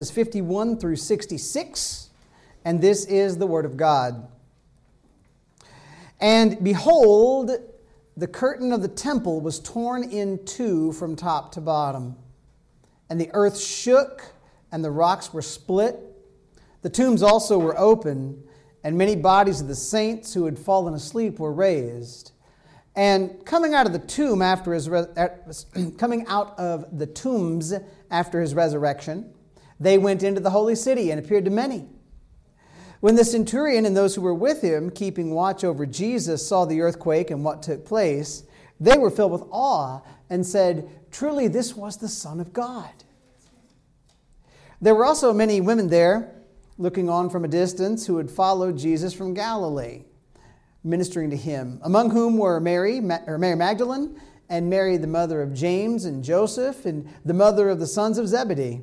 51 through 66, and this is the Word of God. And behold, the curtain of the temple was torn in two from top to bottom, and the earth shook, and the rocks were split. The tombs also were open, and many bodies of the saints who had fallen asleep were raised. And coming out of the tomb after his re- coming out of the tombs after his resurrection, they went into the holy city and appeared to many. When the centurion and those who were with him, keeping watch over Jesus, saw the earthquake and what took place, they were filled with awe and said, Truly, this was the Son of God. There were also many women there, looking on from a distance, who had followed Jesus from Galilee, ministering to him, among whom were Mary, or Mary Magdalene, and Mary, the mother of James and Joseph, and the mother of the sons of Zebedee.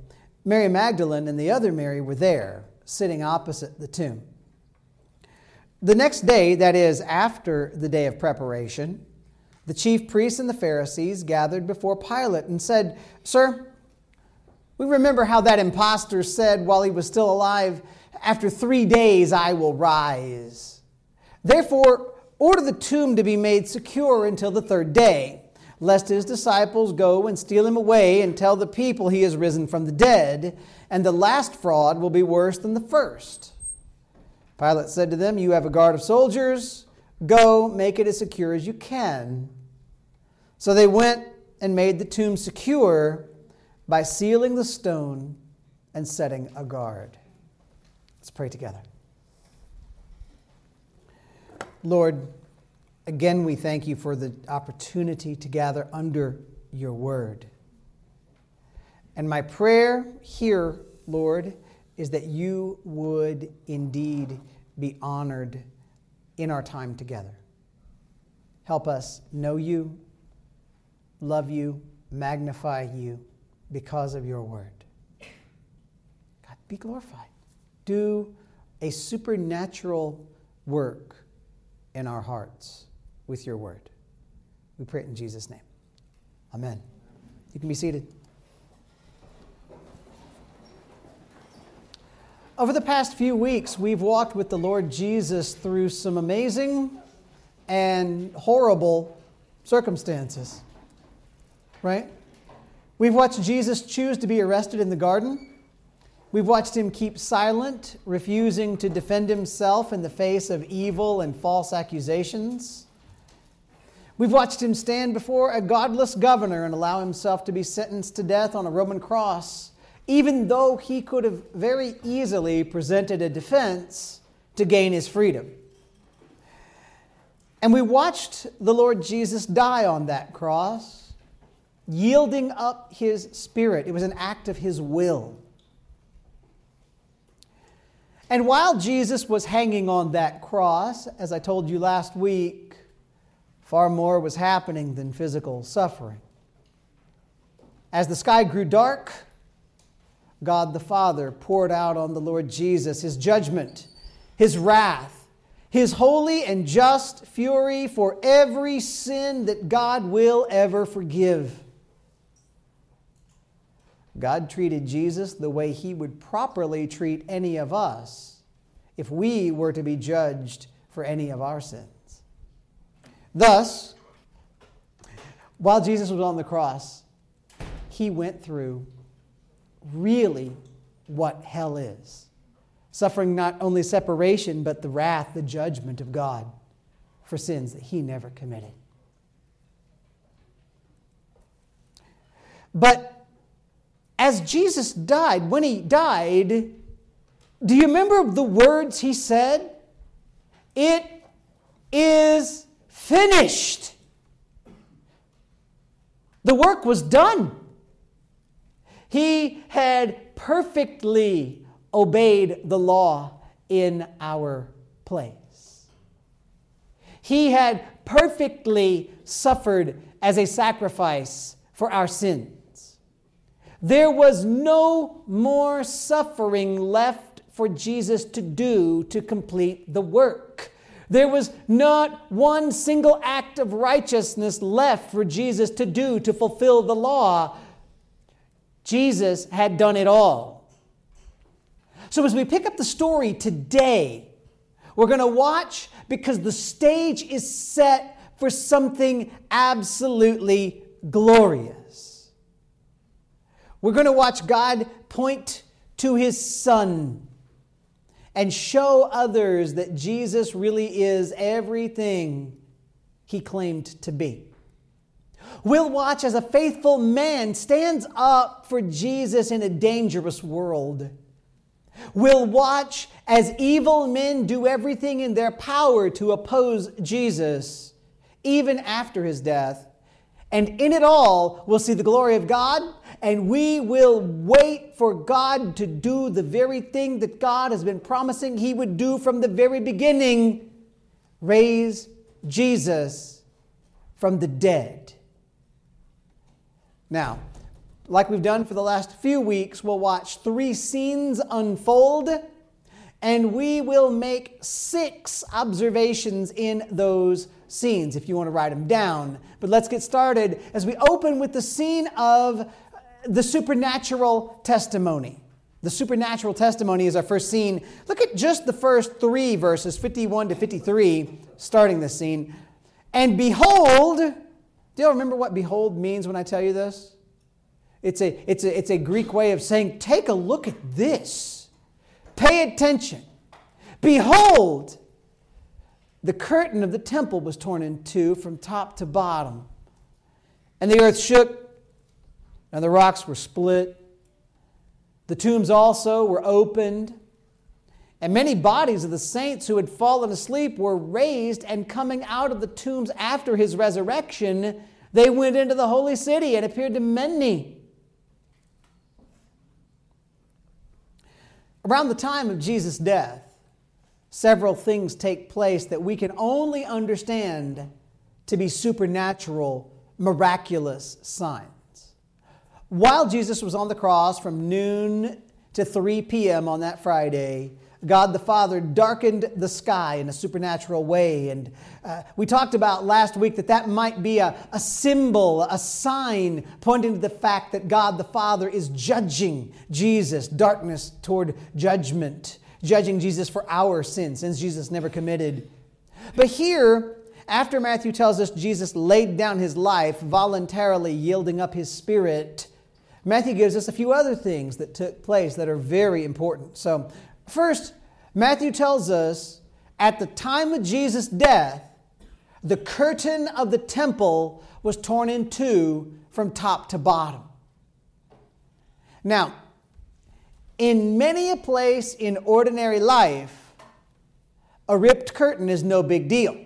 Mary Magdalene and the other Mary were there, sitting opposite the tomb. The next day, that is, after the day of preparation, the chief priests and the Pharisees gathered before Pilate and said, Sir, we remember how that impostor said while he was still alive, After three days I will rise. Therefore, order the tomb to be made secure until the third day lest his disciples go and steal him away and tell the people he has risen from the dead, and the last fraud will be worse than the first. Pilate said to them, You have a guard of soldiers. Go, make it as secure as you can. So they went and made the tomb secure by sealing the stone and setting a guard. Let's pray together. Lord, Again, we thank you for the opportunity to gather under your word. And my prayer here, Lord, is that you would indeed be honored in our time together. Help us know you, love you, magnify you because of your word. God, be glorified. Do a supernatural work in our hearts with your word. We pray it in Jesus' name. Amen. You can be seated. Over the past few weeks, we've walked with the Lord Jesus through some amazing and horrible circumstances. Right? We've watched Jesus choose to be arrested in the garden. We've watched him keep silent, refusing to defend himself in the face of evil and false accusations. We've watched him stand before a godless governor and allow himself to be sentenced to death on a Roman cross, even though he could have very easily presented a defense to gain his freedom. And we watched the Lord Jesus die on that cross, yielding up his spirit. It was an act of his will. And while Jesus was hanging on that cross, as I told you last week, Far more was happening than physical suffering. As the sky grew dark, God the Father poured out on the Lord Jesus his judgment, his wrath, his holy and just fury for every sin that God will ever forgive. God treated Jesus the way he would properly treat any of us if we were to be judged for any of our sins. Thus, while Jesus was on the cross, he went through really what hell is suffering not only separation, but the wrath, the judgment of God for sins that he never committed. But as Jesus died, when he died, do you remember the words he said? It is finished. The work was done. He had perfectly obeyed the law in our place. He had perfectly suffered as a sacrifice for our sins. There was no more suffering left for Jesus to do to complete the work. There was not one single act of righteousness left for Jesus to do to fulfill the law. Jesus had done it all. So, as we pick up the story today, we're going to watch because the stage is set for something absolutely glorious. We're going to watch God point to his Son and show others that Jesus really is everything he claimed to be. We'll watch as a faithful man stands up for Jesus in a dangerous world. We'll watch as evil men do everything in their power to oppose Jesus, even after his death. And in it all, we'll see the glory of God, and we will wait for God to do the very thing that God has been promising He would do from the very beginning raise Jesus from the dead. Now, like we've done for the last few weeks, we'll watch three scenes unfold and we will make six observations in those scenes if you want to write them down. But let's get started as we open with the scene of the supernatural testimony. The supernatural testimony is our first scene. Look at just the first three verses, 51 to 53, starting this scene. And behold, do you remember what behold means when I tell you this? It's a, it's, a, it's a Greek way of saying, take a look at this. Pay attention. Behold, the curtain of the temple was torn in two from top to bottom. And the earth shook, and the rocks were split. The tombs also were opened. And many bodies of the saints who had fallen asleep were raised, and coming out of the tombs after his resurrection, they went into the holy city and appeared to many. Around the time of Jesus' death, several things take place that we can only understand to be supernatural, miraculous signs. While Jesus was on the cross from noon to 3 p.m. on that Friday, God the Father darkened the sky in a supernatural way. And uh, we talked about last week that that might be a, a symbol, a sign pointing to the fact that God the Father is judging Jesus, darkness toward judgment, judging Jesus for our sins, sins Jesus never committed. But here, after Matthew tells us Jesus laid down his life, voluntarily yielding up his spirit, Matthew gives us a few other things that took place that are very important. So First, Matthew tells us at the time of Jesus' death, the curtain of the temple was torn in two from top to bottom. Now, in many a place in ordinary life, a ripped curtain is no big deal.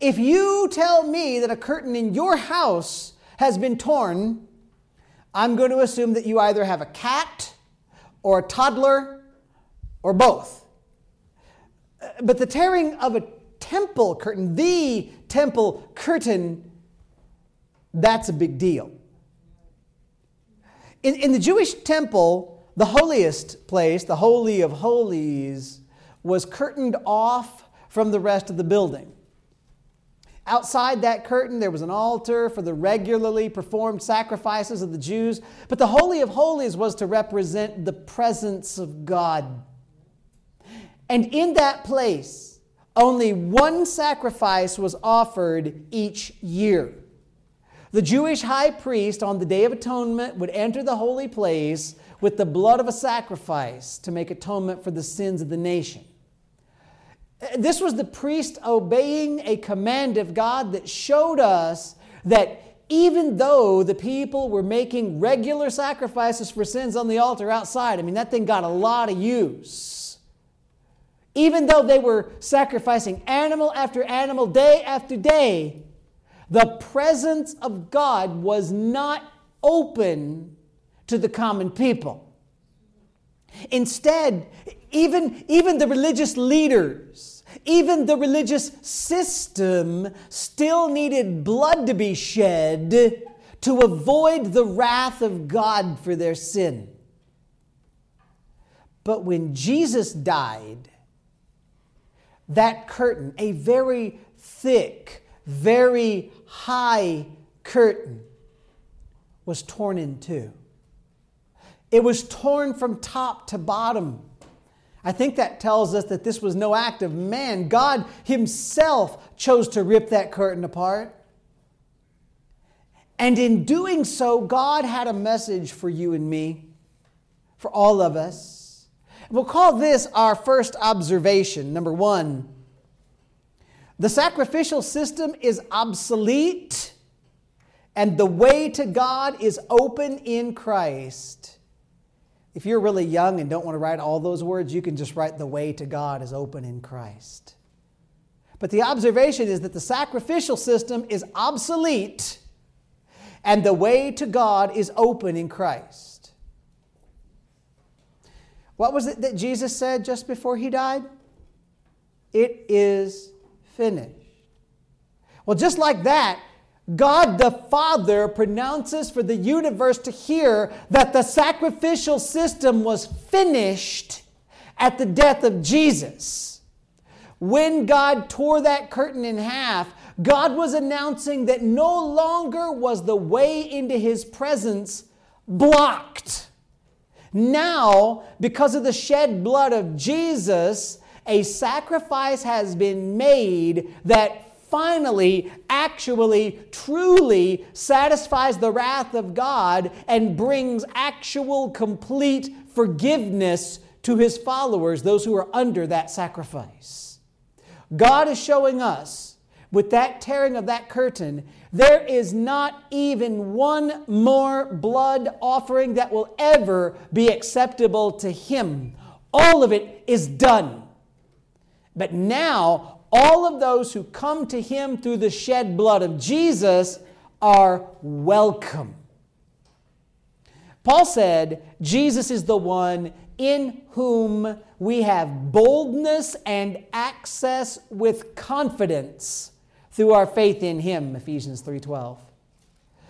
If you tell me that a curtain in your house has been torn, I'm going to assume that you either have a cat or a toddler or both. Uh, but the tearing of a temple curtain, the temple curtain, that's a big deal. In, in the Jewish temple, the holiest place, the Holy of Holies, was curtained off from the rest of the building. Outside that curtain, there was an altar for the regularly performed sacrifices of the Jews, but the Holy of Holies was to represent the presence of God. And in that place, only one sacrifice was offered each year. The Jewish high priest on the Day of Atonement would enter the holy place with the blood of a sacrifice to make atonement for the sins of the nation. This was the priest obeying a command of God that showed us that even though the people were making regular sacrifices for sins on the altar outside, I mean, that thing got a lot of use even though they were sacrificing animal after animal, day after day, the presence of God was not open to the common people. Instead, even, even the religious leaders, even the religious system still needed blood to be shed to avoid the wrath of God for their sin. But when Jesus died, that curtain, a very thick, very high curtain, was torn in two. It was torn from top to bottom. I think that tells us that this was no act of man. God Himself chose to rip that curtain apart. And in doing so, God had a message for you and me, for all of us. We'll call this our first observation. Number one, the sacrificial system is obsolete, and the way to God is open in Christ. If you're really young and don't want to write all those words, you can just write the way to God is open in Christ. But the observation is that the sacrificial system is obsolete and the way to God is open in Christ. What was it that Jesus said just before he died? It is finished. Well, just like that, God the Father pronounces for the universe to hear that the sacrificial system was finished at the death of Jesus. When God tore that curtain in half, God was announcing that no longer was the way into his presence blocked. Now, because of the shed blood of Jesus, a sacrifice has been made that finally, actually, truly satisfies the wrath of God and brings actual, complete forgiveness to his followers, those who are under that sacrifice. God is showing us with that tearing of that curtain, there is not even one more blood offering that will ever be acceptable to Him. All of it is done. But now, all of those who come to Him through the shed blood of Jesus are welcome. Paul said, Jesus is the one in whom we have boldness and access with confidence through our faith in him ephesians 3.12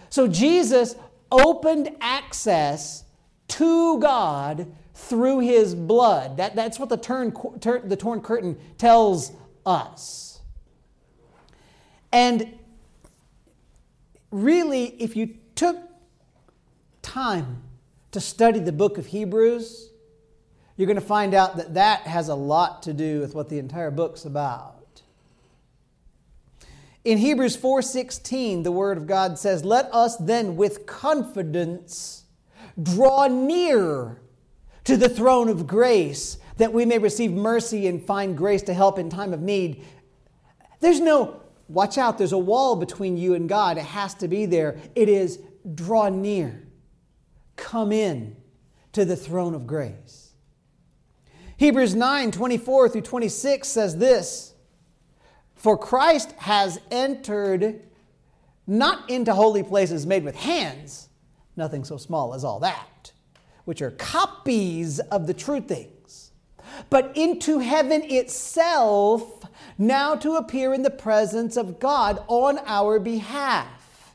so jesus opened access to god through his blood that, that's what the, turn, the torn curtain tells us. And really if you took time to study the book of hebrews you're going to find out that that has a lot to do with what the entire book's about. In Hebrews 4:16, the word of God says, "Let us then with confidence draw near to the throne of grace, that we may receive mercy and find grace to help in time of need." There's no watch out, there's a wall between you and God. It has to be there. It is draw near. Come in to the throne of grace. Hebrews 9, 24 through 26 says this. For Christ has entered not into holy places made with hands, nothing so small as all that, which are copies of the true things, but into heaven itself, now to appear in the presence of God on our behalf.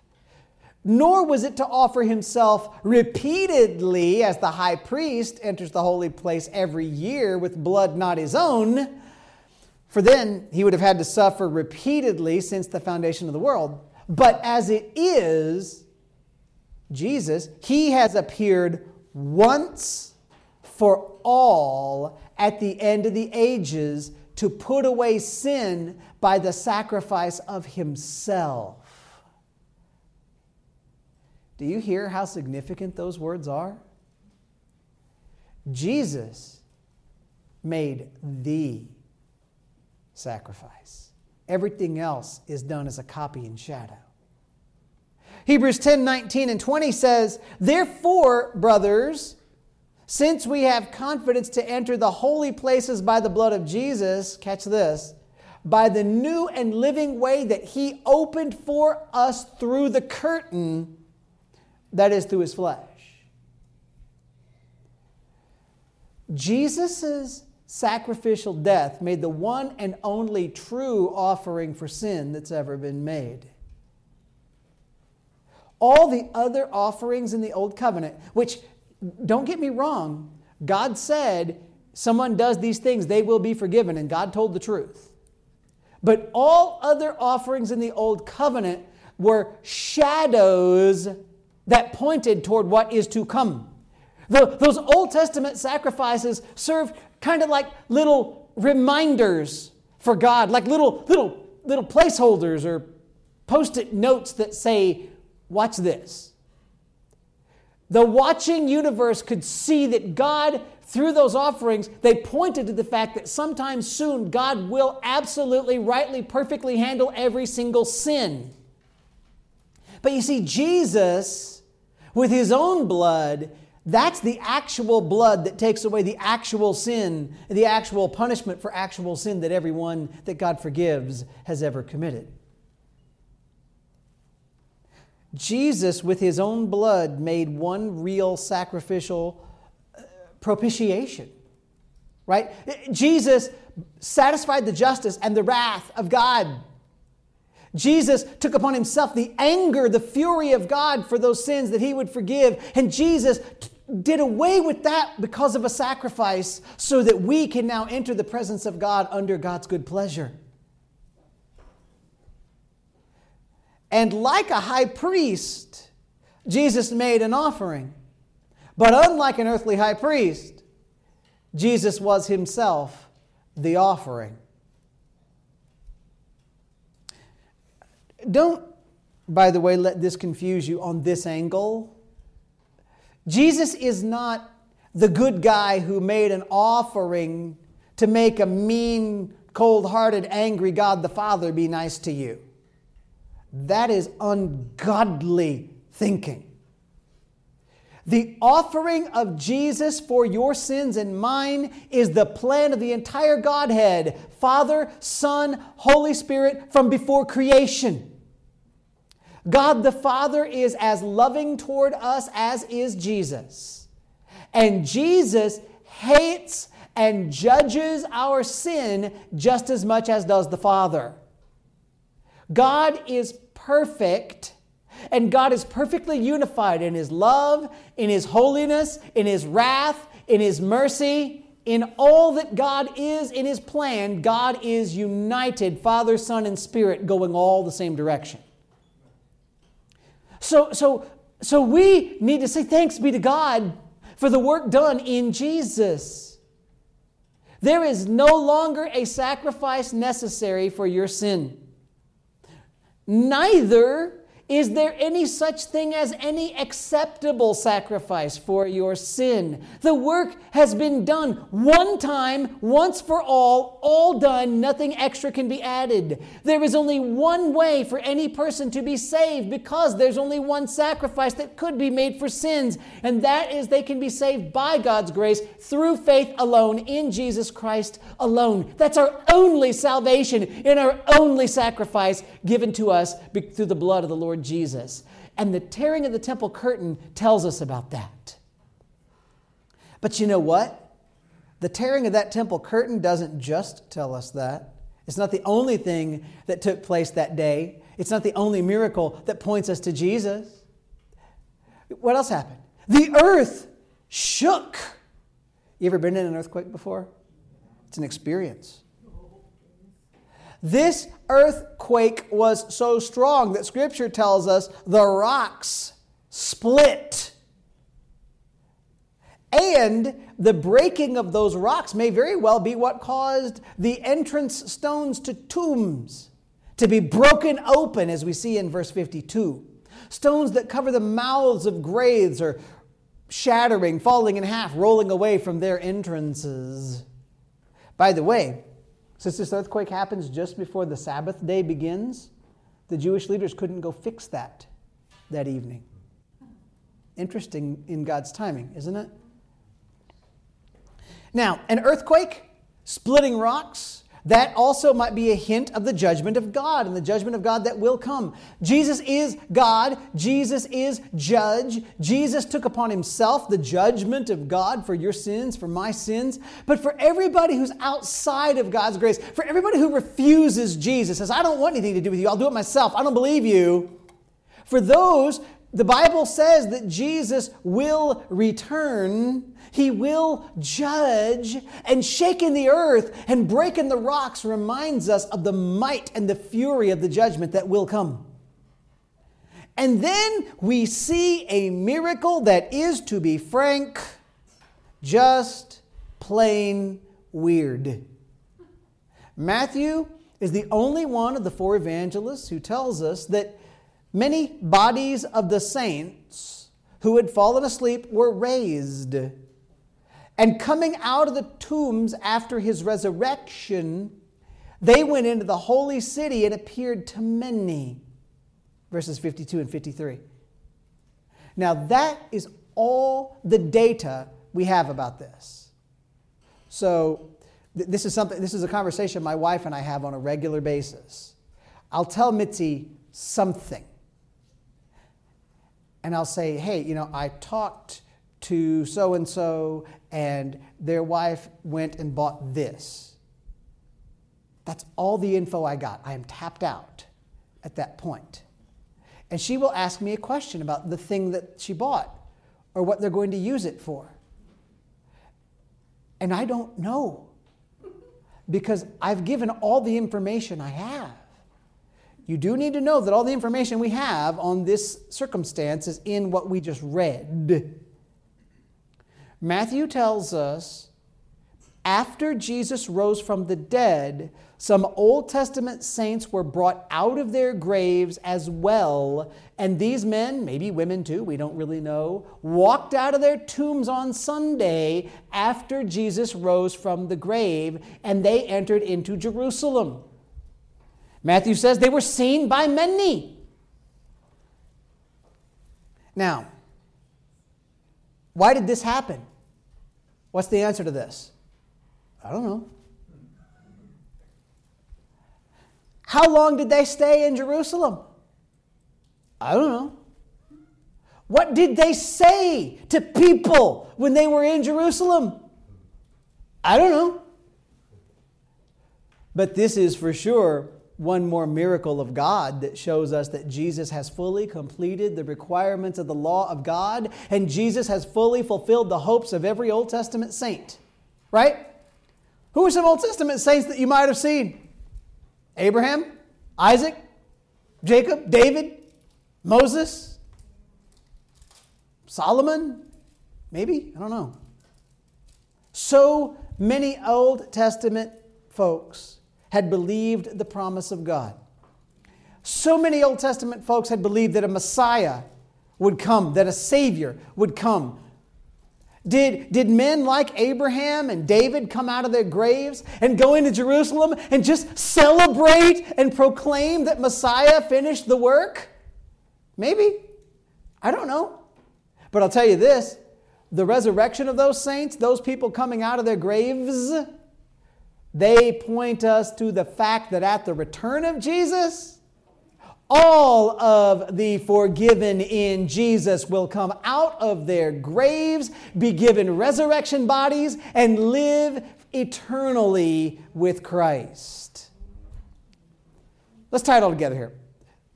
Nor was it to offer himself repeatedly as the high priest enters the holy place every year with blood not his own for then he would have had to suffer repeatedly since the foundation of the world. But as it is, Jesus, he has appeared once for all at the end of the ages to put away sin by the sacrifice of himself. Do you hear how significant those words are? Jesus made the sacrifice. Everything else is done as a copy and shadow. Hebrews 10 19 and 20 says, Therefore, brothers, since we have confidence to enter the holy places by the blood of Jesus, catch this, by the new and living way that he opened for us through the curtain, that is, through his flesh. Jesus' sacrificial death made the one and only true offering for sin that's ever been made. All the other offerings in the Old Covenant, which, don't get me wrong, God said, someone does these things, they will be forgiven, and God told the truth. But all other offerings in the Old Covenant were shadows that pointed toward what is to come. The, those Old Testament sacrifices served kind of like little reminders for God, like little, little, little placeholders or post it notes that say, Watch this. The watching universe could see that God, through those offerings, they pointed to the fact that sometime soon God will absolutely, rightly, perfectly handle every single sin. But you see, Jesus, with his own blood, that's the actual blood that takes away the actual sin, the actual punishment for actual sin that everyone that God forgives has ever committed. Jesus, with his own blood, made one real sacrificial uh, propitiation. Right? Jesus satisfied the justice and the wrath of God Jesus took upon himself the anger, the fury of God for those sins that he would forgive. And Jesus t- did away with that because of a sacrifice so that we can now enter the presence of God under God's good pleasure. And like a high priest, Jesus made an offering. But unlike an earthly high priest, Jesus was himself the offering. Don't, by the way, let this confuse you on this angle. Jesus is not the good guy who made an offering to make a mean, cold hearted, angry God the Father be nice to you. That is ungodly thinking. The offering of Jesus for your sins and mine is the plan of the entire Godhead Father, Son, Holy Spirit from before creation. God the Father is as loving toward us as is Jesus. And Jesus hates and judges our sin just as much as does the Father. God is perfect, and God is perfectly unified in His love, in His holiness, in His wrath, in His mercy. In all that God is in His plan, God is united, Father, Son, and Spirit, going all the same direction. So, so, so we need to say thanks be to God for the work done in Jesus. There is no longer a sacrifice necessary for your sin. Neither is there any such thing as any acceptable sacrifice for your sin? The work has been done one time, once for all, all done, nothing extra can be added. There is only one way for any person to be saved because there's only one sacrifice that could be made for sins, and that is they can be saved by God's grace through faith alone in Jesus Christ alone. That's our only salvation in our only sacrifice given to us through the blood of the Jesus. And the tearing of the temple curtain tells us about that. But you know what? The tearing of that temple curtain doesn't just tell us that. It's not the only thing that took place that day. It's not the only miracle that points us to Jesus. What else happened? The earth shook. You ever been in an earthquake before? It's an experience. This earthquake was so strong that Scripture tells us the rocks split. And the breaking of those rocks may very well be what caused the entrance stones to tombs to be broken open, as we see in verse 52. Stones that cover the mouths of graves are shattering, falling in half, rolling away from their entrances. By the way, since this earthquake happens just before the Sabbath day begins, the Jewish leaders couldn't go fix that that evening. Interesting in God's timing, isn't it? Now, an earthquake, splitting rocks, that also might be a hint of the judgment of God and the judgment of God that will come. Jesus is God. Jesus is judge. Jesus took upon himself the judgment of God for your sins, for my sins. But for everybody who's outside of God's grace, for everybody who refuses Jesus, says, I don't want anything to do with you, I'll do it myself, I don't believe you. For those, the Bible says that Jesus will return he will judge, and shaking the earth and breaking the rocks reminds us of the might and the fury of the judgment that will come. And then we see a miracle that is, to be frank, just plain weird. Matthew is the only one of the four evangelists who tells us that many bodies of the saints who had fallen asleep were raised. And coming out of the tombs after his resurrection, they went into the holy city and appeared to many. Verses 52 and 53. Now, that is all the data we have about this. So, th- this is something, this is a conversation my wife and I have on a regular basis. I'll tell Mitzi something. And I'll say, hey, you know, I talked to so and so, and their wife went and bought this. That's all the info I got. I am tapped out at that point. And she will ask me a question about the thing that she bought or what they're going to use it for. And I don't know because I've given all the information I have. You do need to know that all the information we have on this circumstance is in what we just read. Matthew tells us after Jesus rose from the dead, some Old Testament saints were brought out of their graves as well. And these men, maybe women too, we don't really know, walked out of their tombs on Sunday after Jesus rose from the grave and they entered into Jerusalem. Matthew says they were seen by many. Now, why did this happen? What's the answer to this? I don't know. How long did they stay in Jerusalem? I don't know. What did they say to people when they were in Jerusalem? I don't know. But this is for sure one more miracle of God that shows us that Jesus has fully completed the requirements of the law of God and Jesus has fully fulfilled the hopes of every Old Testament saint. Right? Who are some Old Testament saints that you might have seen? Abraham, Isaac, Jacob, David, Moses, Solomon, maybe? I don't know. So many Old Testament folks had believed the promise of God. So many Old Testament folks had believed that a Messiah would come, that a Savior would come. Did, did men like Abraham and David come out of their graves and go into Jerusalem and just celebrate and proclaim that Messiah finished the work? Maybe. I don't know. But I'll tell you this the resurrection of those saints, those people coming out of their graves, they point us to the fact that at the return of Jesus, all of the forgiven in Jesus will come out of their graves, be given resurrection bodies, and live eternally with Christ. Let's tie it all together here.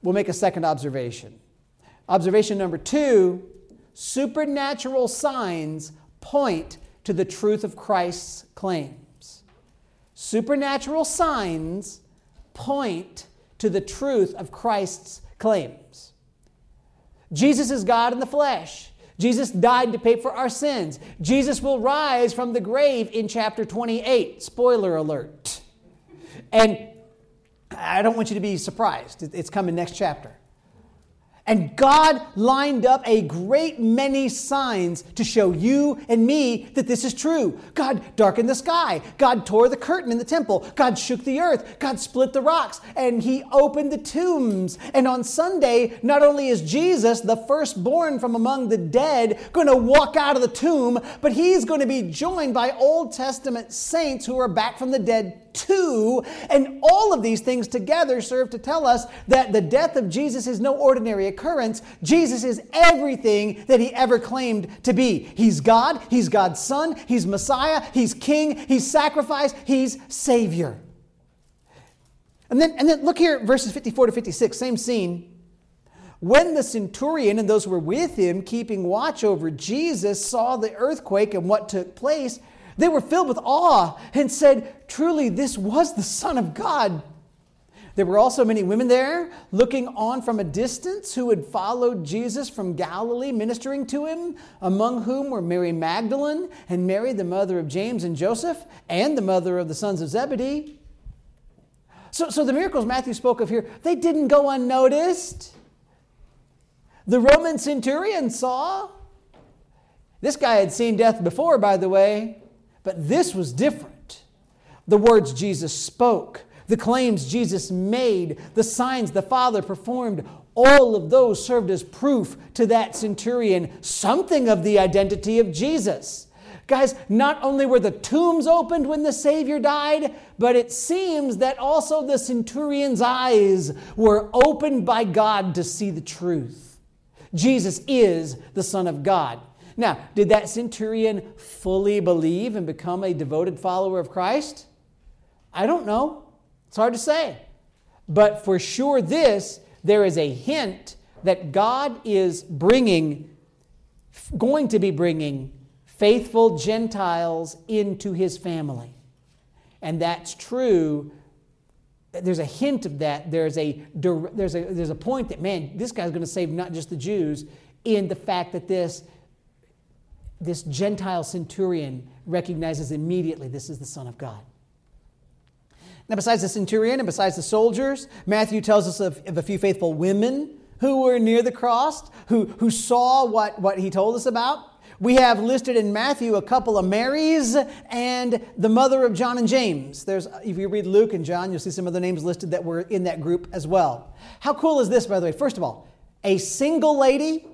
We'll make a second observation. Observation number two supernatural signs point to the truth of Christ's claim supernatural signs point to the truth of Christ's claims. Jesus is God in the flesh. Jesus died to pay for our sins. Jesus will rise from the grave in chapter 28. Spoiler alert. And I don't want you to be surprised. It's coming next chapter. And God lined up a great many signs to show you and me that this is true. God darkened the sky. God tore the curtain in the temple. God shook the earth. God split the rocks. And He opened the tombs. And on Sunday, not only is Jesus, the firstborn from among the dead, going to walk out of the tomb, but He's going to be joined by Old Testament saints who are back from the dead two. And all of these things together serve to tell us that the death of Jesus is no ordinary occurrence. Jesus is everything that he ever claimed to be. He's God, he's God's Son, he's Messiah, he's King, he's sacrifice, he's Savior. And then, and then look here, verses 54 to 56, same scene. When the centurion and those who were with him, keeping watch over Jesus, saw the earthquake and what took place, they were filled with awe and said, Truly, this was the Son of God. There were also many women there looking on from a distance who had followed Jesus from Galilee, ministering to him, among whom were Mary Magdalene and Mary, the mother of James and Joseph, and the mother of the sons of Zebedee. So, so the miracles Matthew spoke of here, they didn't go unnoticed. The Roman centurion saw. This guy had seen death before, by the way, but this was different. The words Jesus spoke, the claims Jesus made, the signs the Father performed, all of those served as proof to that centurion something of the identity of Jesus. Guys, not only were the tombs opened when the Savior died, but it seems that also the centurion's eyes were opened by God to see the truth. Jesus is the Son of God. Now, did that centurion fully believe and become a devoted follower of Christ? I don't know. It's hard to say. But for sure, this, there is a hint that God is bringing, going to be bringing faithful Gentiles into his family. And that's true. There's a hint of that. There's a, there's a, there's a point that, man, this guy's going to save not just the Jews, in the fact that this, this Gentile centurion recognizes immediately this is the Son of God. Now, besides the centurion and besides the soldiers, Matthew tells us of, of a few faithful women who were near the cross, who, who saw what, what he told us about. We have listed in Matthew a couple of Marys and the mother of John and James. There's, if you read Luke and John, you'll see some of the names listed that were in that group as well. How cool is this, by the way? First of all, a single lady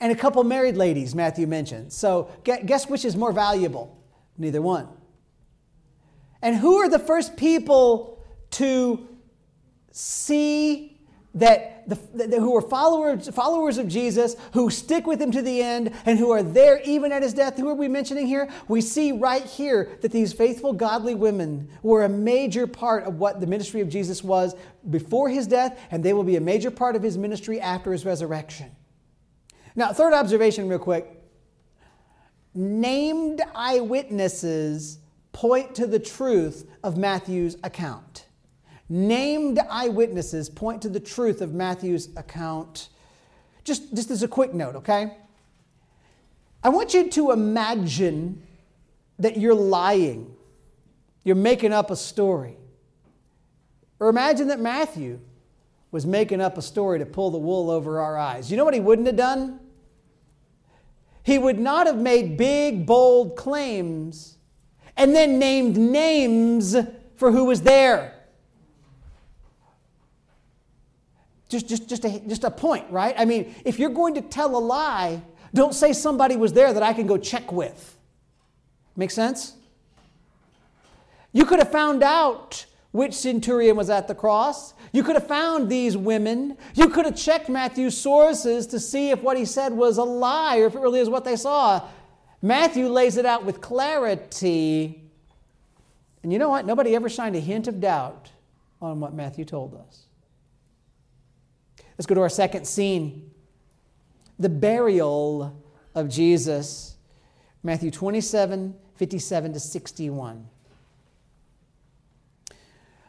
and a couple married ladies, Matthew mentioned. So guess which is more valuable? Neither one. And who are the first people to see that the, the, who are followers, followers of Jesus, who stick with him to the end, and who are there even at his death. Who are we mentioning here? We see right here that these faithful, godly women were a major part of what the ministry of Jesus was before his death, and they will be a major part of his ministry after his resurrection. Now, third observation, real quick. Named eyewitnesses point to the truth of Matthew's account. Named eyewitnesses point to the truth of Matthew's account. Just, just as a quick note, okay? I want you to imagine that you're lying, you're making up a story. Or imagine that Matthew was making up a story to pull the wool over our eyes. You know what he wouldn't have done? He would not have made big, bold claims and then named names for who was there. Just, just, just, a, just a point, right? I mean, if you're going to tell a lie, don't say somebody was there that I can go check with. Make sense? You could have found out which centurion was at the cross. You could have found these women. You could have checked Matthew's sources to see if what he said was a lie or if it really is what they saw. Matthew lays it out with clarity. And you know what? Nobody ever shined a hint of doubt on what Matthew told us. Let's go to our second scene the burial of Jesus. Matthew 27 57 to 61.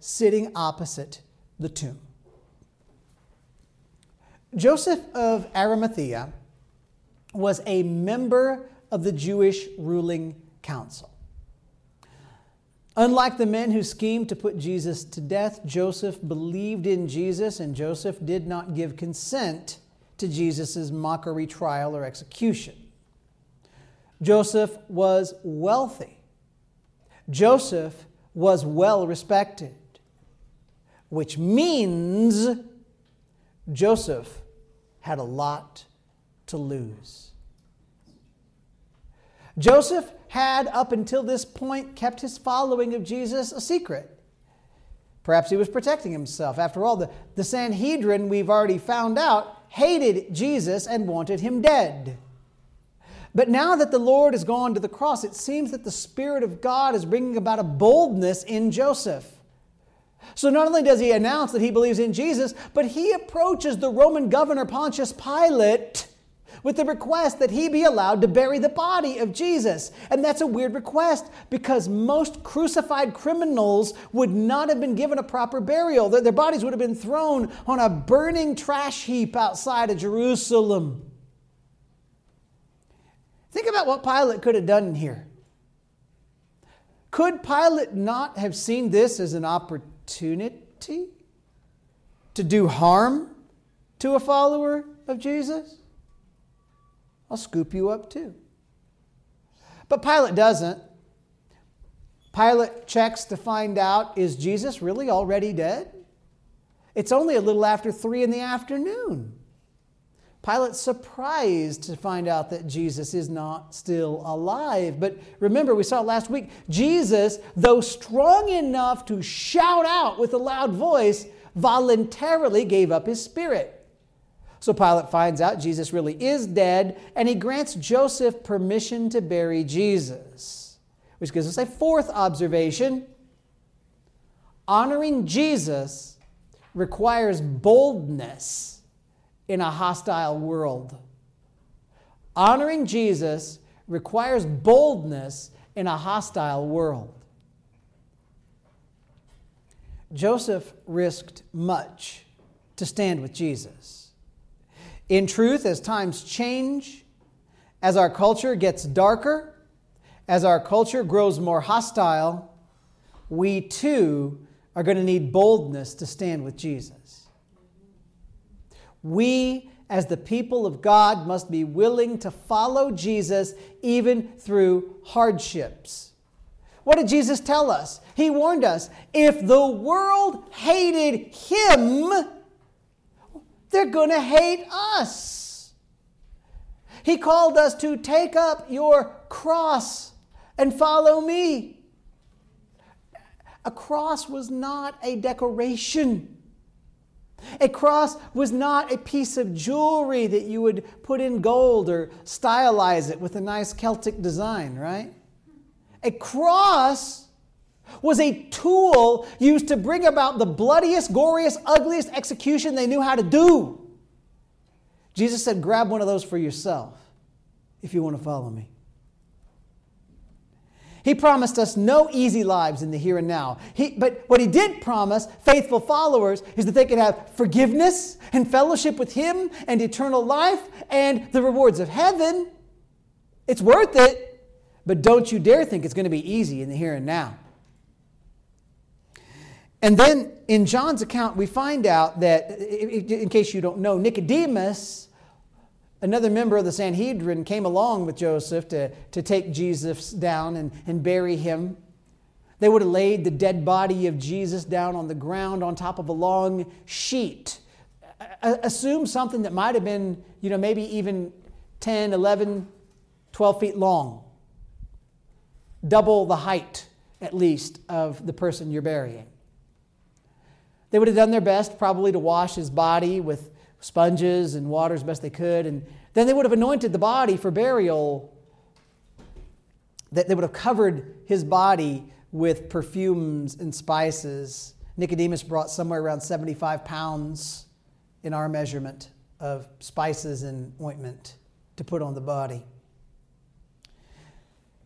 sitting opposite the tomb. Joseph of Arimathea was a member of the Jewish ruling council. Unlike the men who schemed to put Jesus to death, Joseph believed in Jesus, and Joseph did not give consent to Jesus' mockery trial or execution. Joseph was wealthy. Joseph was well respected, which means Joseph had a lot to lose. Joseph had, up until this point, kept his following of Jesus a secret. Perhaps he was protecting himself. After all, the, the Sanhedrin, we've already found out, hated Jesus and wanted him dead. But now that the Lord has gone to the cross, it seems that the Spirit of God is bringing about a boldness in Joseph. So not only does he announce that he believes in Jesus, but he approaches the Roman governor Pontius Pilate with the request that he be allowed to bury the body of Jesus. And that's a weird request because most crucified criminals would not have been given a proper burial. Their bodies would have been thrown on a burning trash heap outside of Jerusalem. Think about what Pilate could have done here. Could Pilate not have seen this as an opportunity to do harm to a follower of Jesus? I'll scoop you up too. But Pilate doesn't. Pilate checks to find out is Jesus really already dead? It's only a little after three in the afternoon. Pilate's surprised to find out that Jesus is not still alive. But remember, we saw last week, Jesus, though strong enough to shout out with a loud voice, voluntarily gave up his spirit. So Pilate finds out Jesus really is dead, and he grants Joseph permission to bury Jesus. Which gives us a fourth observation. Honoring Jesus requires boldness in a hostile world. Honoring Jesus requires boldness in a hostile world. Joseph risked much to stand with Jesus. In truth, as times change, as our culture gets darker, as our culture grows more hostile, we too are going to need boldness to stand with Jesus. We, as the people of God, must be willing to follow Jesus even through hardships. What did Jesus tell us? He warned us if the world hated him, they're going to hate us. He called us to take up your cross and follow me. A cross was not a decoration. A cross was not a piece of jewelry that you would put in gold or stylize it with a nice Celtic design, right? A cross was a tool used to bring about the bloodiest, goriest, ugliest execution they knew how to do. Jesus said, Grab one of those for yourself if you want to follow me. He promised us no easy lives in the here and now. He, but what he did promise faithful followers is that they could have forgiveness and fellowship with him and eternal life and the rewards of heaven. It's worth it, but don't you dare think it's going to be easy in the here and now. And then in John's account, we find out that, in case you don't know, Nicodemus, another member of the Sanhedrin, came along with Joseph to, to take Jesus down and, and bury him. They would have laid the dead body of Jesus down on the ground on top of a long sheet. Assume something that might have been, you know, maybe even 10, 11, 12 feet long. Double the height, at least, of the person you're burying. They would have done their best, probably, to wash his body with sponges and water as best they could. And then they would have anointed the body for burial. That they would have covered his body with perfumes and spices. Nicodemus brought somewhere around 75 pounds in our measurement of spices and ointment to put on the body.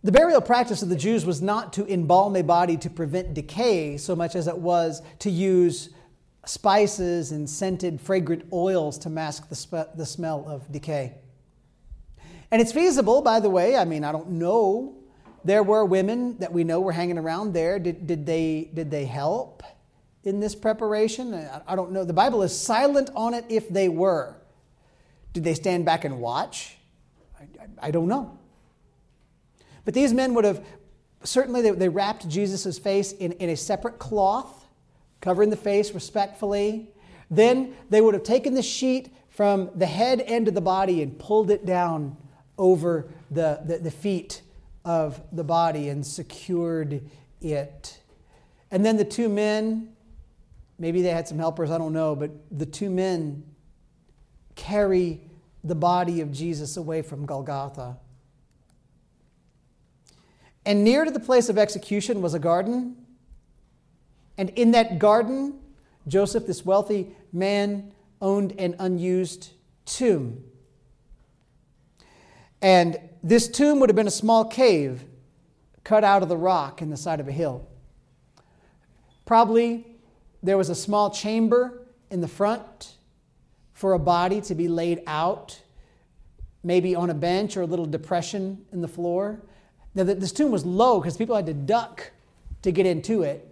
The burial practice of the Jews was not to embalm a body to prevent decay so much as it was to use spices and scented fragrant oils to mask the, sp- the smell of decay. And it's feasible, by the way, I mean, I don't know there were women that we know were hanging around there. Did, did, they, did they help in this preparation? I, I don't know. The Bible is silent on it if they were. Did they stand back and watch? I, I, I don't know. But these men would have certainly they, they wrapped Jesus' face in, in a separate cloth, covering the face respectfully. Then they would have taken the sheet from the head end of the body and pulled it down over the, the, the feet of the body and secured it. And then the two men, maybe they had some helpers, I don't know, but the two men carry the body of Jesus away from Golgotha. And near to the place of execution was a garden. And in that garden, Joseph, this wealthy man, owned an unused tomb. And this tomb would have been a small cave cut out of the rock in the side of a hill. Probably there was a small chamber in the front for a body to be laid out, maybe on a bench or a little depression in the floor. Now, this tomb was low because people had to duck to get into it.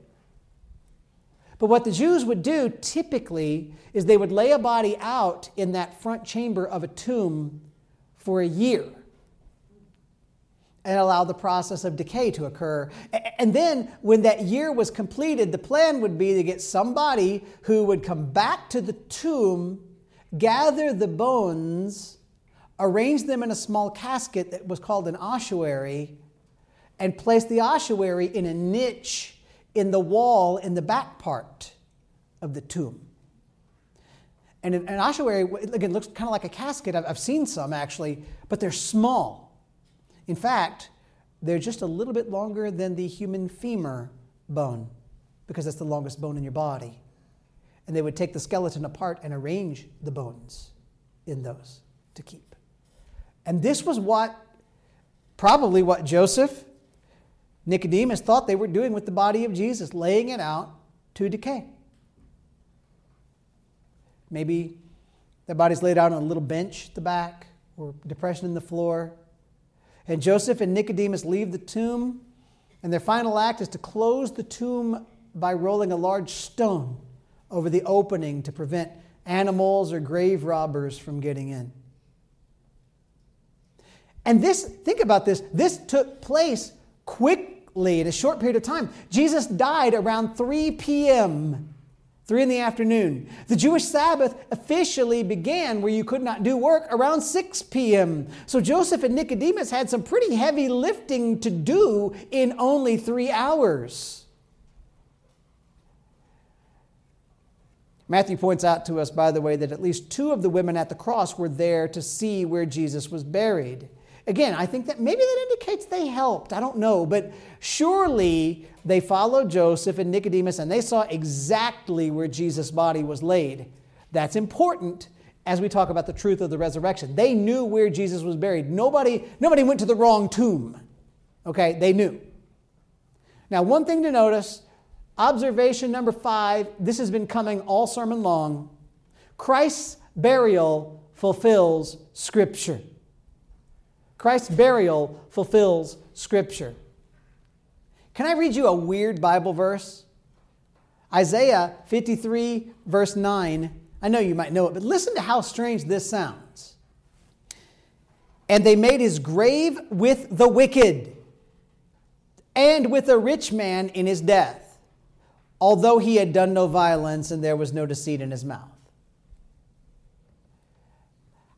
But what the Jews would do typically is they would lay a body out in that front chamber of a tomb for a year and allow the process of decay to occur. And then, when that year was completed, the plan would be to get somebody who would come back to the tomb, gather the bones, arrange them in a small casket that was called an ossuary, and place the ossuary in a niche in the wall in the back part of the tomb. And an ossuary, again, looks kind of like a casket. I've seen some actually, but they're small. In fact, they're just a little bit longer than the human femur bone, because that's the longest bone in your body. And they would take the skeleton apart and arrange the bones in those to keep. And this was what, probably what Joseph Nicodemus thought they were doing with the body of Jesus, laying it out to decay. Maybe the body's laid out on a little bench at the back or depression in the floor. And Joseph and Nicodemus leave the tomb, and their final act is to close the tomb by rolling a large stone over the opening to prevent animals or grave robbers from getting in. And this, think about this, this took place quick in a short period of time. Jesus died around 3 p.m., 3 in the afternoon. The Jewish Sabbath officially began where you could not do work around 6 p.m. So Joseph and Nicodemus had some pretty heavy lifting to do in only three hours. Matthew points out to us, by the way, that at least two of the women at the cross were there to see where Jesus was buried. Again, I think that maybe that indicates they helped. I don't know. But surely they followed Joseph and Nicodemus and they saw exactly where Jesus' body was laid. That's important as we talk about the truth of the resurrection. They knew where Jesus was buried. Nobody, nobody went to the wrong tomb. Okay, they knew. Now, one thing to notice observation number five this has been coming all sermon long. Christ's burial fulfills Scripture. Christ's burial fulfills Scripture. Can I read you a weird Bible verse? Isaiah 53, verse 9. I know you might know it, but listen to how strange this sounds. And they made his grave with the wicked and with a rich man in his death, although he had done no violence and there was no deceit in his mouth.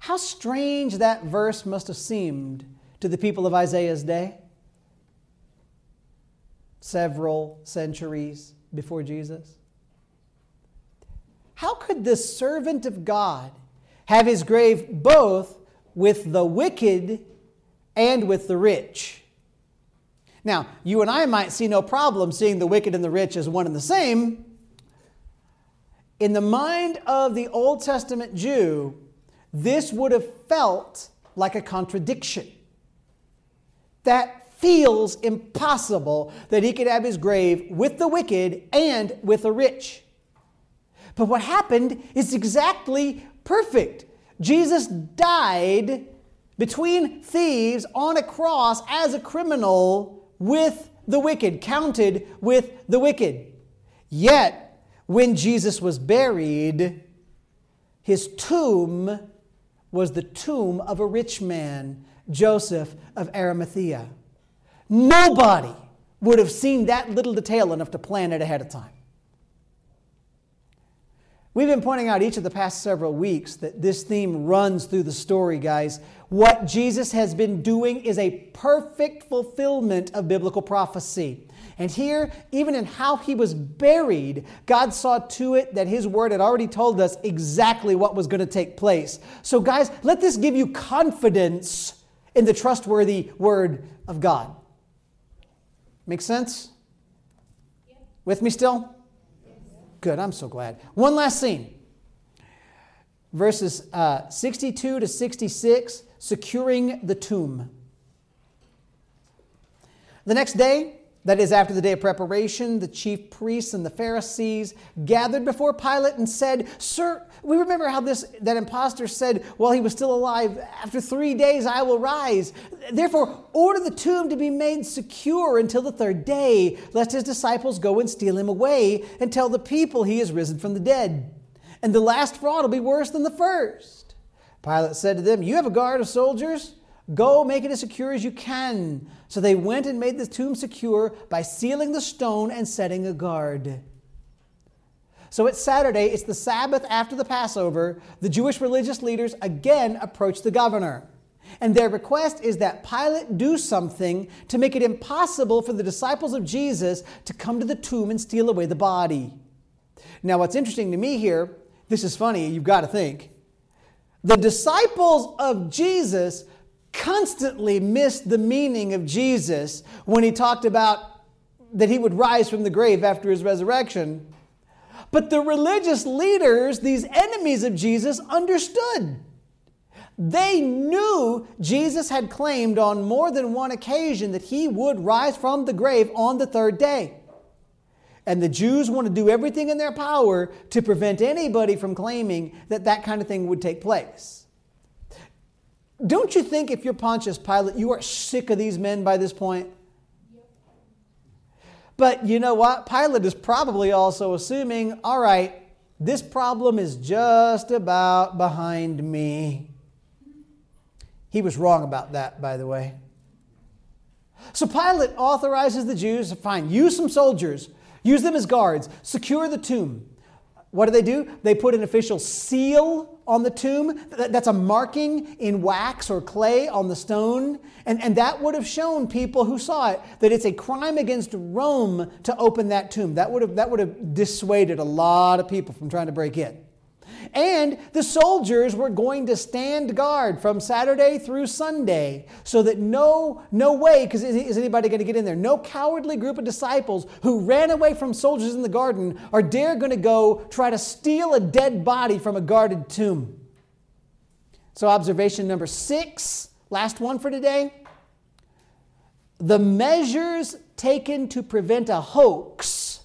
How strange that verse must have seemed to the people of Isaiah's day, several centuries before Jesus. How could the servant of God have his grave both with the wicked and with the rich? Now, you and I might see no problem seeing the wicked and the rich as one and the same. In the mind of the Old Testament Jew, this would have felt like a contradiction. That feels impossible that he could have his grave with the wicked and with the rich. But what happened is exactly perfect. Jesus died between thieves on a cross as a criminal with the wicked, counted with the wicked. Yet, when Jesus was buried, his tomb was the tomb of a rich man, Joseph of Arimathea. Nobody would have seen that little detail enough to plan it ahead of time. We've been pointing out each of the past several weeks that this theme runs through the story, guys. What Jesus has been doing is a perfect fulfillment of biblical prophecy. And here, even in how he was buried, God saw to it that his word had already told us exactly what was going to take place. So, guys, let this give you confidence in the trustworthy word of God. Make sense? With me still? Good, I'm so glad. One last scene. Verses uh, 62 to 66, securing the tomb. The next day, that is, after the day of preparation, the chief priests and the Pharisees gathered before Pilate and said, Sir, we remember how this that impostor said while he was still alive, After three days I will rise. Therefore, order the tomb to be made secure until the third day, lest his disciples go and steal him away and tell the people he is risen from the dead. And the last fraud will be worse than the first. Pilate said to them, You have a guard of soldiers? Go make it as secure as you can. So they went and made the tomb secure by sealing the stone and setting a guard. So it's Saturday, it's the Sabbath after the Passover. The Jewish religious leaders again approach the governor. And their request is that Pilate do something to make it impossible for the disciples of Jesus to come to the tomb and steal away the body. Now, what's interesting to me here, this is funny, you've got to think. The disciples of Jesus constantly missed the meaning of Jesus when he talked about that he would rise from the grave after his resurrection. But the religious leaders, these enemies of Jesus, understood. They knew Jesus had claimed on more than one occasion that he would rise from the grave on the third day. And the Jews want to do everything in their power to prevent anybody from claiming that that kind of thing would take place. Don't you think if you're Pontius Pilate, you are sick of these men by this point? But you know what? Pilate is probably also assuming, all right, this problem is just about behind me. He was wrong about that, by the way. So Pilate authorizes the Jews to fine, use some soldiers, use them as guards, secure the tomb. What do they do? They put an official seal on the tomb. That's a marking in wax or clay on the stone. And, and that would have shown people who saw it that it's a crime against Rome to open that tomb. That would have, that would have dissuaded a lot of people from trying to break in. And the soldiers were going to stand guard from Saturday through Sunday so that no, no way, because is anybody going to get in there? No cowardly group of disciples who ran away from soldiers in the garden are dare going to go try to steal a dead body from a guarded tomb. So, observation number six, last one for today. The measures taken to prevent a hoax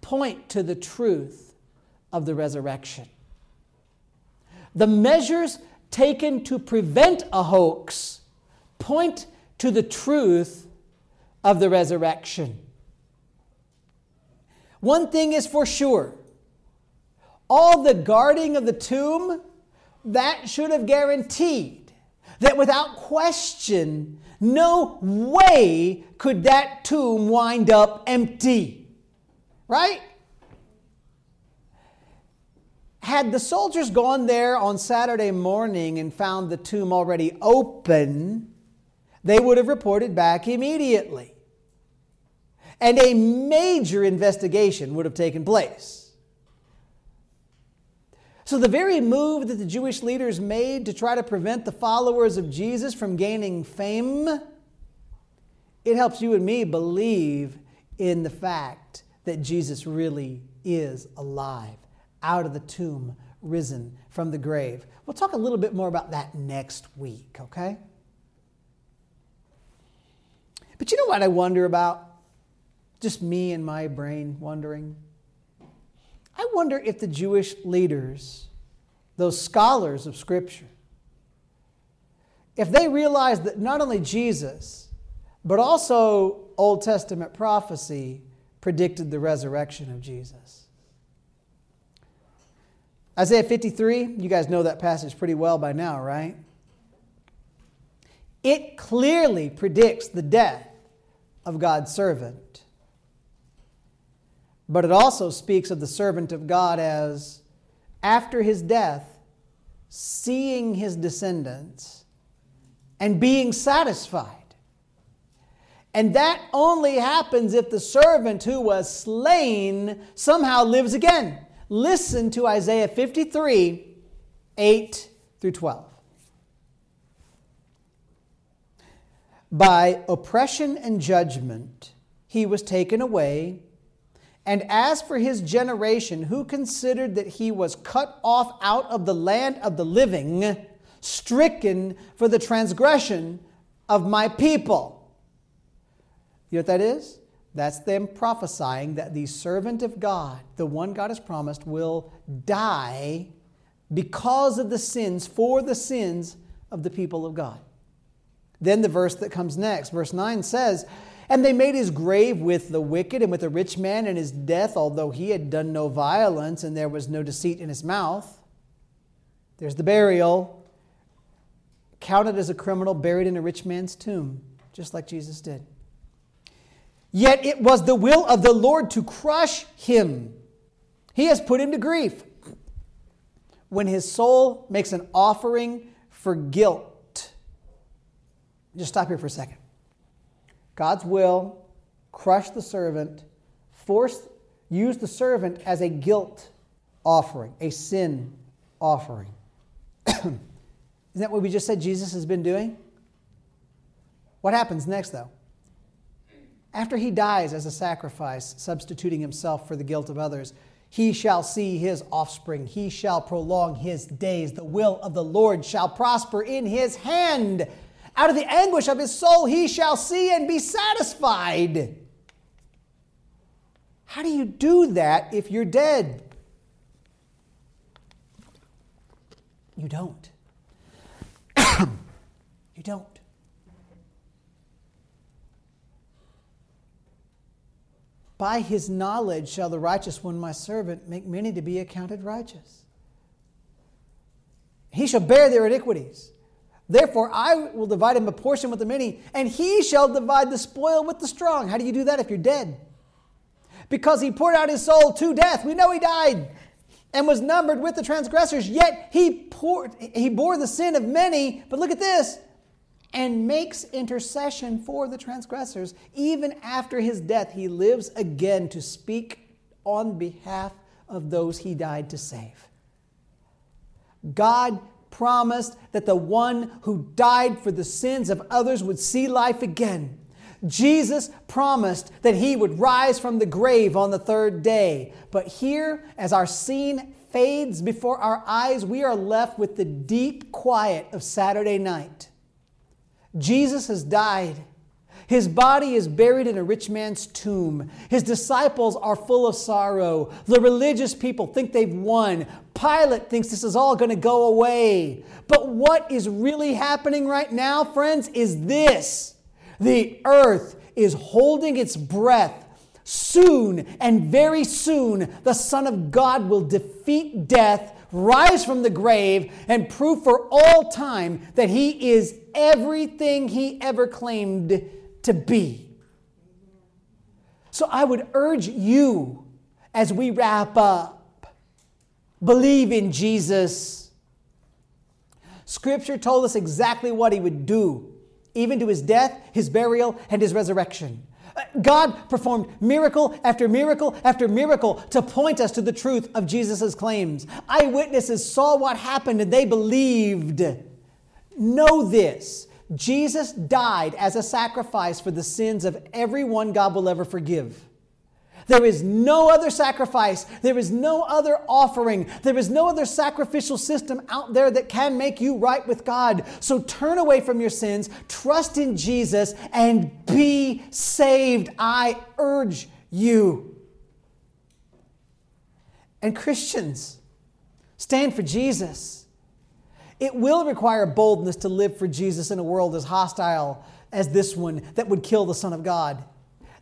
point to the truth of the resurrection. The measures taken to prevent a hoax point to the truth of the resurrection. One thing is for sure all the guarding of the tomb, that should have guaranteed that without question, no way could that tomb wind up empty. Right? Had the soldiers gone there on Saturday morning and found the tomb already open, they would have reported back immediately. And a major investigation would have taken place. So, the very move that the Jewish leaders made to try to prevent the followers of Jesus from gaining fame, it helps you and me believe in the fact that Jesus really is alive out of the tomb, risen from the grave. We'll talk a little bit more about that next week, okay? But you know what I wonder about? Just me and my brain wondering. I wonder if the Jewish leaders, those scholars of Scripture, if they realized that not only Jesus, But also, Old Testament prophecy predicted the resurrection of Jesus. Isaiah 53, you guys know that passage pretty well by now, right? It clearly predicts the death of God's servant. But it also speaks of the servant of God as, after his death, seeing his descendants and being satisfied. And that only happens if the servant who was slain somehow lives again. Listen to Isaiah 53 8 through 12. By oppression and judgment he was taken away. And as for his generation, who considered that he was cut off out of the land of the living, stricken for the transgression of my people. You know what that is? That's them prophesying that the servant of God, the one God has promised, will die because of the sins, for the sins of the people of God. Then the verse that comes next, verse 9 says, And they made his grave with the wicked and with the rich man in his death, although he had done no violence and there was no deceit in his mouth. There's the burial, counted as a criminal, buried in a rich man's tomb, just like Jesus did. Yet it was the will of the Lord to crush him. He has put him to grief. When his soul makes an offering for guilt, just stop here for a second. God's will, crush the servant, force, use the servant as a guilt offering, a sin offering. Isn't that what we just said Jesus has been doing? What happens next, though? After he dies as a sacrifice, substituting himself for the guilt of others, he shall see his offspring. He shall prolong his days. The will of the Lord shall prosper in his hand. Out of the anguish of his soul, he shall see and be satisfied. How do you do that if you're dead? You don't. you don't. By his knowledge shall the righteous one, my servant, make many to be accounted righteous. He shall bear their iniquities. Therefore, I will divide him a portion with the many, and he shall divide the spoil with the strong. How do you do that if you're dead? Because he poured out his soul to death. We know he died and was numbered with the transgressors, yet he, poured, he bore the sin of many. But look at this and makes intercession for the transgressors. Even after his death, he lives again to speak on behalf of those he died to save. God promised that the one who died for the sins of others would see life again. Jesus promised that he would rise from the grave on the third day. But here, as our scene fades before our eyes, we are left with the deep quiet of Saturday night. Jesus has died. His body is buried in a rich man's tomb. His disciples are full of sorrow. The religious people think they've won. Pilate thinks this is all going to go away. But what is really happening right now, friends, is this the earth is holding its breath. Soon and very soon, the Son of God will defeat death, rise from the grave, and prove for all time that He is everything He ever claimed to be. So I would urge you as we wrap up believe in Jesus. Scripture told us exactly what he would do, even to his death, his burial, and his resurrection. Uh, God performed miracle after miracle after miracle to point us to the truth of Jesus' claims. Eyewitnesses saw what happened and they believed. Know this Jesus died as a sacrifice for the sins of everyone God will ever forgive. There is no other sacrifice. There is no other offering. There is no other sacrificial system out there that can make you right with God. So turn away from your sins, trust in Jesus, and be saved. I urge you. And Christians, stand for Jesus. It will require boldness to live for Jesus in a world as hostile as this one that would kill the Son of God.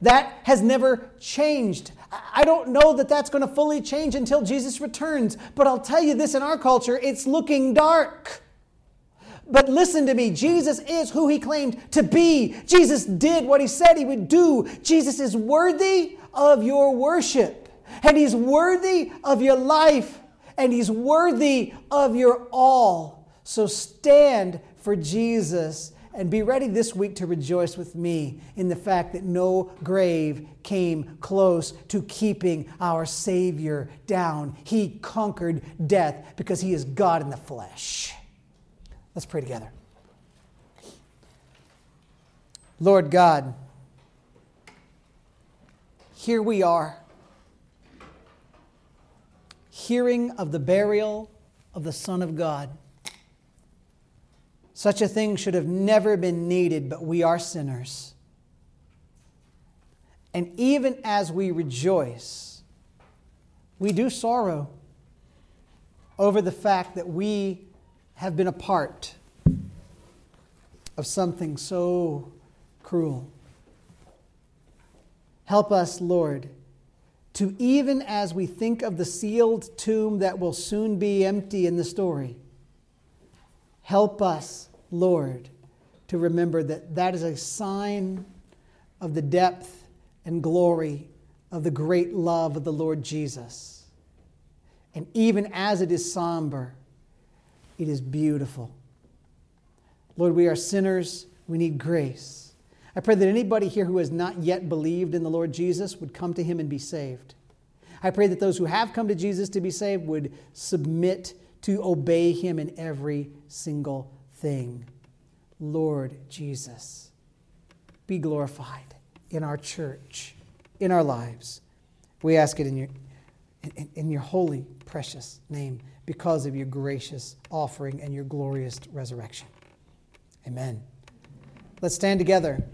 That has never changed. I don't know that that's going to fully change until Jesus returns, but I'll tell you this in our culture, it's looking dark. But listen to me Jesus is who he claimed to be. Jesus did what he said he would do. Jesus is worthy of your worship, and he's worthy of your life, and he's worthy of your all. So stand for Jesus and be ready this week to rejoice with me in the fact that no grave came close to keeping our Savior down. He conquered death because He is God in the flesh. Let's pray together. Lord God, here we are, hearing of the burial of the Son of God. Such a thing should have never been needed, but we are sinners. And even as we rejoice, we do sorrow over the fact that we have been a part of something so cruel. Help us, Lord, to even as we think of the sealed tomb that will soon be empty in the story, help us Lord, to remember that that is a sign of the depth and glory of the great love of the Lord Jesus. And even as it is somber, it is beautiful. Lord, we are sinners. We need grace. I pray that anybody here who has not yet believed in the Lord Jesus would come to him and be saved. I pray that those who have come to Jesus to be saved would submit to obey him in every single thing. Lord Jesus, be glorified in our church, in our lives. We ask it in your, in, in your holy, precious name because of your gracious offering and your glorious resurrection. Amen. Let's stand together.